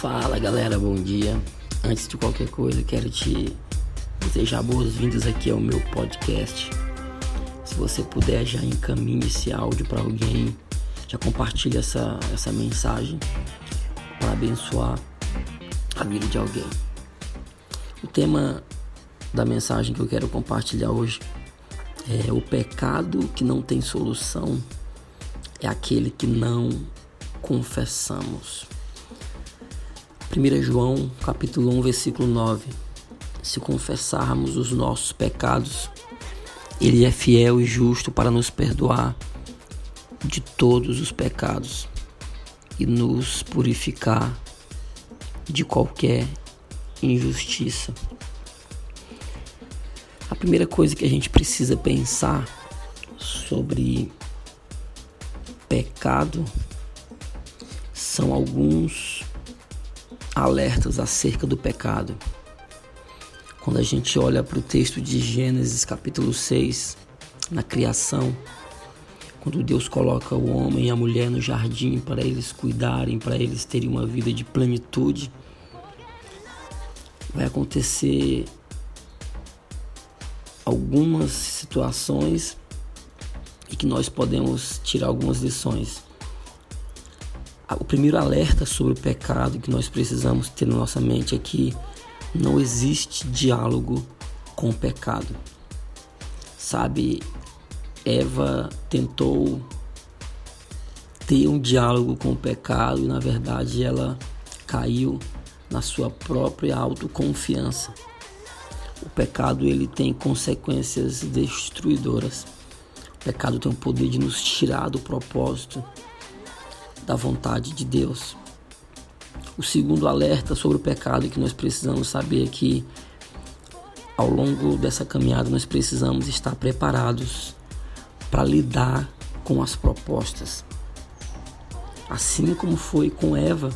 Fala galera, bom dia. Antes de qualquer coisa, quero te desejar boas-vindas aqui ao meu podcast. Se você puder, já encaminhe esse áudio para alguém, já compartilhe essa, essa mensagem para abençoar a vida de alguém. O tema da mensagem que eu quero compartilhar hoje é o pecado que não tem solução é aquele que não confessamos. 1 João capítulo 1, versículo 9. Se confessarmos os nossos pecados, ele é fiel e justo para nos perdoar de todos os pecados e nos purificar de qualquer injustiça. A primeira coisa que a gente precisa pensar sobre pecado são alguns alertas acerca do pecado. Quando a gente olha para o texto de Gênesis capítulo 6, na criação, quando Deus coloca o homem e a mulher no jardim para eles cuidarem, para eles terem uma vida de plenitude, vai acontecer algumas situações e que nós podemos tirar algumas lições. O primeiro alerta sobre o pecado que nós precisamos ter na nossa mente é que não existe diálogo com o pecado. Sabe, Eva tentou ter um diálogo com o pecado e na verdade ela caiu na sua própria autoconfiança. O pecado ele tem consequências destruidoras. O pecado tem o poder de nos tirar do propósito da vontade de Deus. O segundo alerta sobre o pecado que nós precisamos saber é que ao longo dessa caminhada nós precisamos estar preparados para lidar com as propostas. Assim como foi com Eva,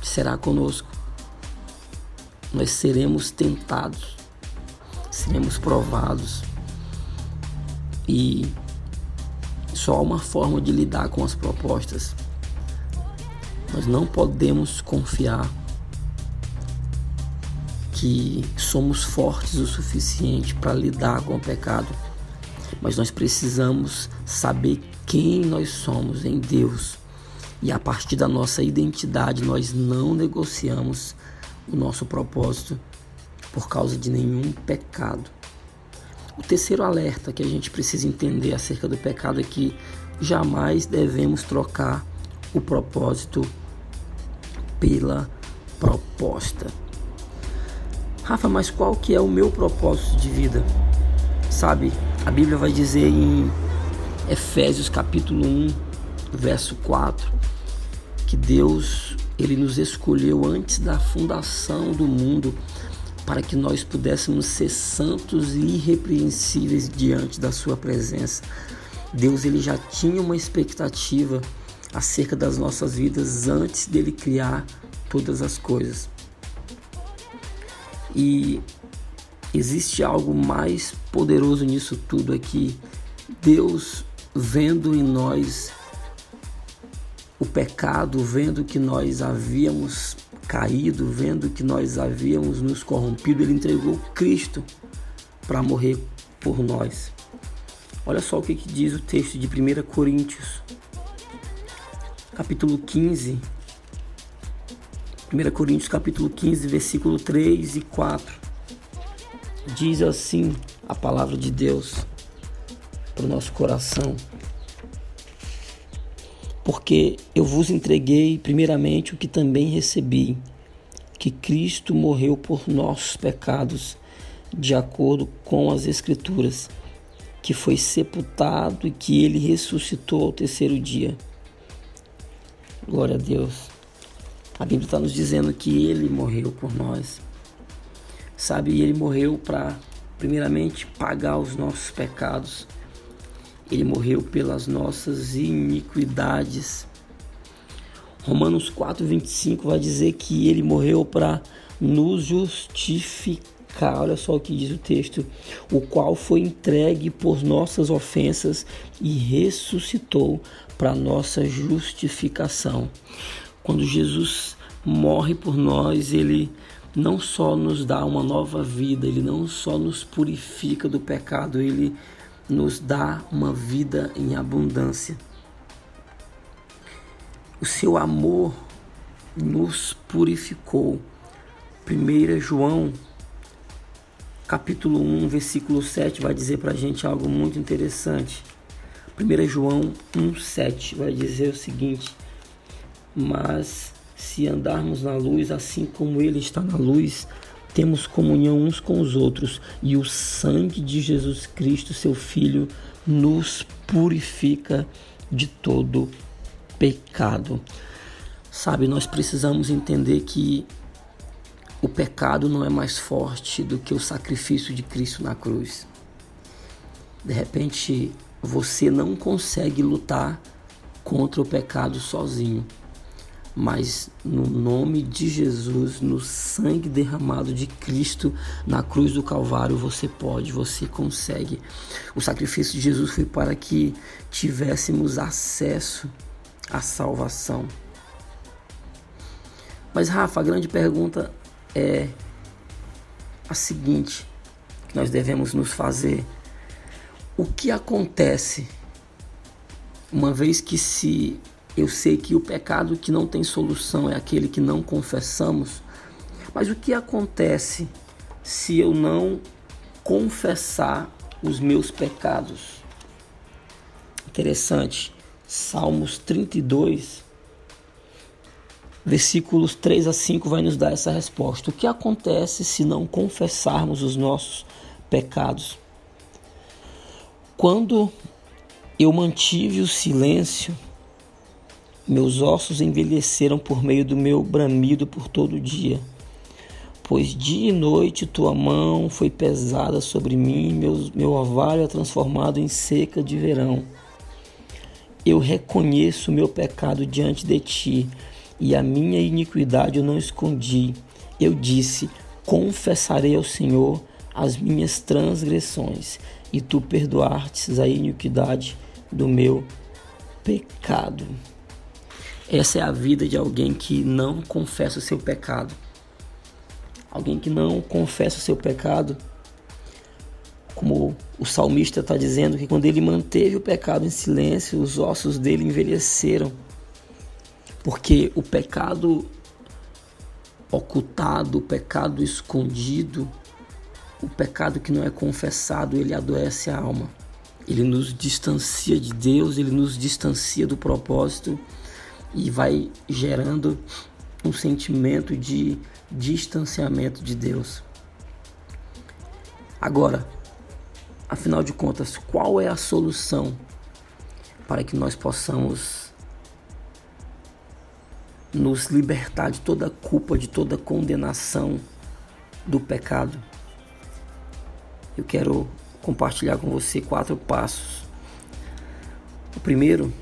será conosco. Nós seremos tentados, seremos provados. E só uma forma de lidar com as propostas. Nós não podemos confiar que somos fortes o suficiente para lidar com o pecado, mas nós precisamos saber quem nós somos em Deus. E a partir da nossa identidade, nós não negociamos o nosso propósito por causa de nenhum pecado. O terceiro alerta que a gente precisa entender acerca do pecado é que jamais devemos trocar o propósito pela proposta. Rafa, mas qual que é o meu propósito de vida? Sabe, a Bíblia vai dizer em Efésios capítulo 1, verso 4, que Deus ele nos escolheu antes da fundação do mundo para que nós pudéssemos ser santos e irrepreensíveis diante da sua presença. Deus ele já tinha uma expectativa acerca das nossas vidas antes dele criar todas as coisas. E existe algo mais poderoso nisso tudo aqui. Deus vendo em nós o pecado, vendo que nós havíamos caído, vendo que nós havíamos nos corrompido, ele entregou Cristo para morrer por nós. Olha só o que, que diz o texto de 1 Coríntios, capítulo 15. 1 Coríntios capítulo 15, versículo 3 e 4. Diz assim a palavra de Deus para o nosso coração. Porque eu vos entreguei primeiramente o que também recebi, que Cristo morreu por nossos pecados, de acordo com as Escrituras, que foi sepultado e que ele ressuscitou ao terceiro dia. Glória a Deus. A Bíblia está nos dizendo que ele morreu por nós. Sabe, ele morreu para, primeiramente, pagar os nossos pecados ele morreu pelas nossas iniquidades. Romanos 4:25 vai dizer que ele morreu para nos justificar. Olha só o que diz o texto: o qual foi entregue por nossas ofensas e ressuscitou para nossa justificação. Quando Jesus morre por nós, ele não só nos dá uma nova vida, ele não só nos purifica do pecado, ele nos dá uma vida em abundância. O seu amor nos purificou. 1 João, capítulo 1, versículo 7, vai dizer para a gente algo muito interessante. 1 João 1, 7 vai dizer o seguinte: Mas se andarmos na luz, assim como Ele está na luz, temos comunhão uns com os outros, e o sangue de Jesus Cristo, seu Filho, nos purifica de todo pecado. Sabe, nós precisamos entender que o pecado não é mais forte do que o sacrifício de Cristo na cruz. De repente, você não consegue lutar contra o pecado sozinho, mas no nome de Jesus, no sangue derramado de Cristo na cruz do Calvário, você pode, você consegue. O sacrifício de Jesus foi para que tivéssemos acesso à salvação. Mas, Rafa, a grande pergunta é a seguinte: que nós devemos nos fazer. O que acontece uma vez que se eu sei que o pecado que não tem solução é aquele que não confessamos, mas o que acontece se eu não confessar os meus pecados? Interessante. Salmos 32 versículos 3 a 5 vai nos dar essa resposta. O que acontece se não confessarmos os nossos pecados? Quando eu mantive o silêncio, meus ossos envelheceram por meio do meu bramido por todo o dia. Pois dia e noite tua mão foi pesada sobre mim, meu, meu ovário é transformado em seca de verão. Eu reconheço o meu pecado diante de ti e a minha iniquidade eu não escondi. Eu disse: Confessarei ao Senhor as minhas transgressões, e tu perdoastes a iniquidade do meu pecado. Essa é a vida de alguém que não confessa o seu pecado. Alguém que não confessa o seu pecado, como o salmista está dizendo, que quando ele manteve o pecado em silêncio, os ossos dele envelheceram porque o pecado ocultado, o pecado escondido, o pecado que não é confessado, ele adoece a alma. Ele nos distancia de Deus, ele nos distancia do propósito e vai gerando um sentimento de distanciamento de Deus. Agora, afinal de contas, qual é a solução para que nós possamos nos libertar de toda culpa, de toda condenação do pecado. Eu quero compartilhar com você quatro passos. O primeiro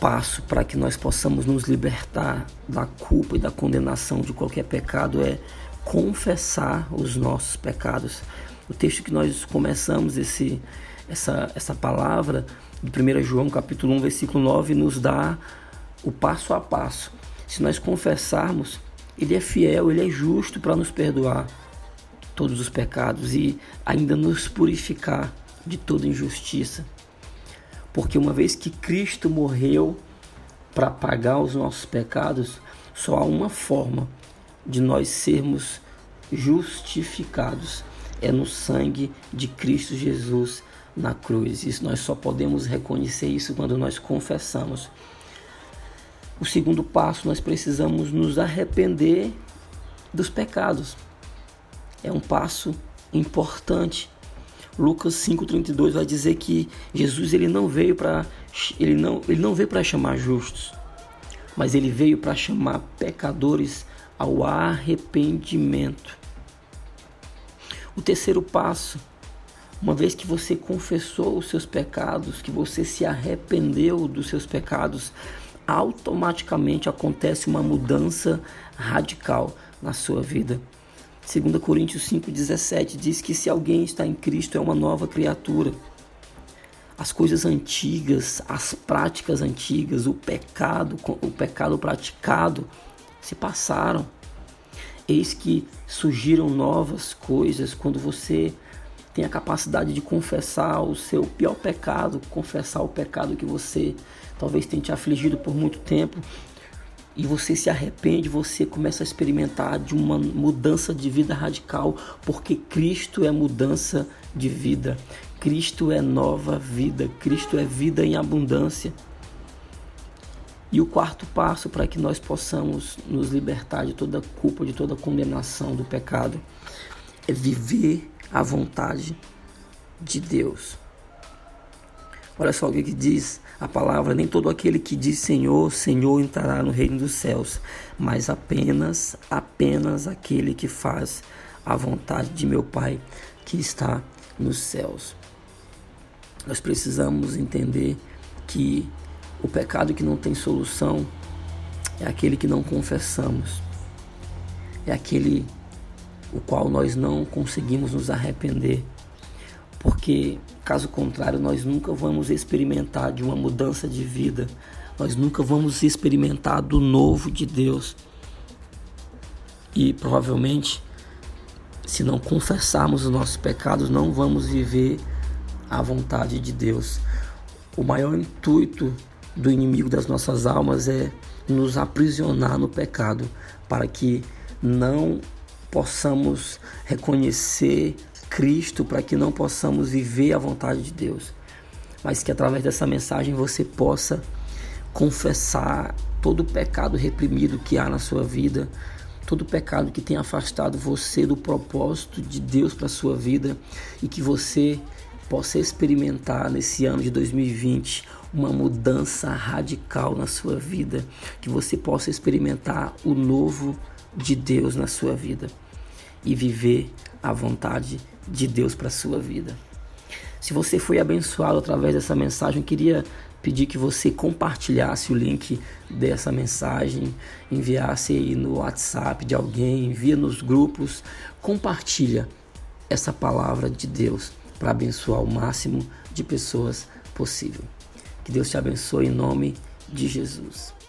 passo para que nós possamos nos libertar da culpa e da condenação de qualquer pecado é confessar os nossos pecados. O texto que nós começamos esse essa essa palavra de 1 João capítulo 1 versículo 9 nos dá o passo a passo. Se nós confessarmos, Ele é fiel, Ele é justo para nos perdoar todos os pecados e ainda nos purificar de toda injustiça. Porque uma vez que Cristo morreu para pagar os nossos pecados, só há uma forma de nós sermos justificados é no sangue de Cristo Jesus na cruz. Isso nós só podemos reconhecer isso quando nós confessamos. O segundo passo, nós precisamos nos arrepender dos pecados. É um passo importante. Lucas 5:32 vai dizer que Jesus ele não veio para ele não ele não veio para chamar justos, mas ele veio para chamar pecadores ao arrependimento. O terceiro passo, uma vez que você confessou os seus pecados, que você se arrependeu dos seus pecados, automaticamente acontece uma mudança radical na sua vida. 2 Coríntios 5,17 diz que se alguém está em Cristo é uma nova criatura. as coisas antigas, as práticas antigas, o pecado, o pecado praticado se passaram. Eis que surgiram novas coisas quando você tem a capacidade de confessar o seu pior pecado, confessar o pecado que você talvez tenha te afligido por muito tempo, e você se arrepende, você começa a experimentar de uma mudança de vida radical, porque Cristo é mudança de vida. Cristo é nova vida, Cristo é vida em abundância. E o quarto passo para que nós possamos nos libertar de toda culpa, de toda condenação do pecado, é viver a vontade de Deus. Olha só o que diz a palavra: nem todo aquele que diz Senhor, Senhor entrará no reino dos céus, mas apenas, apenas aquele que faz a vontade de meu Pai que está nos céus. Nós precisamos entender que o pecado que não tem solução é aquele que não confessamos, é aquele o qual nós não conseguimos nos arrepender, porque caso contrário nós nunca vamos experimentar de uma mudança de vida, nós nunca vamos experimentar do novo de Deus. E provavelmente, se não confessarmos os nossos pecados, não vamos viver a vontade de Deus. O maior intuito do inimigo das nossas almas é nos aprisionar no pecado, para que não possamos reconhecer Cristo, para que não possamos viver a vontade de Deus, mas que através dessa mensagem você possa confessar todo o pecado reprimido que há na sua vida, todo o pecado que tem afastado você do propósito de Deus para sua vida e que você possa experimentar nesse ano de 2020 uma mudança radical na sua vida, que você possa experimentar o novo de Deus na sua vida e viver a vontade de Deus para sua vida. Se você foi abençoado através dessa mensagem, eu queria pedir que você compartilhasse o link dessa mensagem, enviasse aí no WhatsApp de alguém, envia nos grupos, compartilha essa palavra de Deus para abençoar o máximo de pessoas possível. Que Deus te abençoe em nome de Jesus.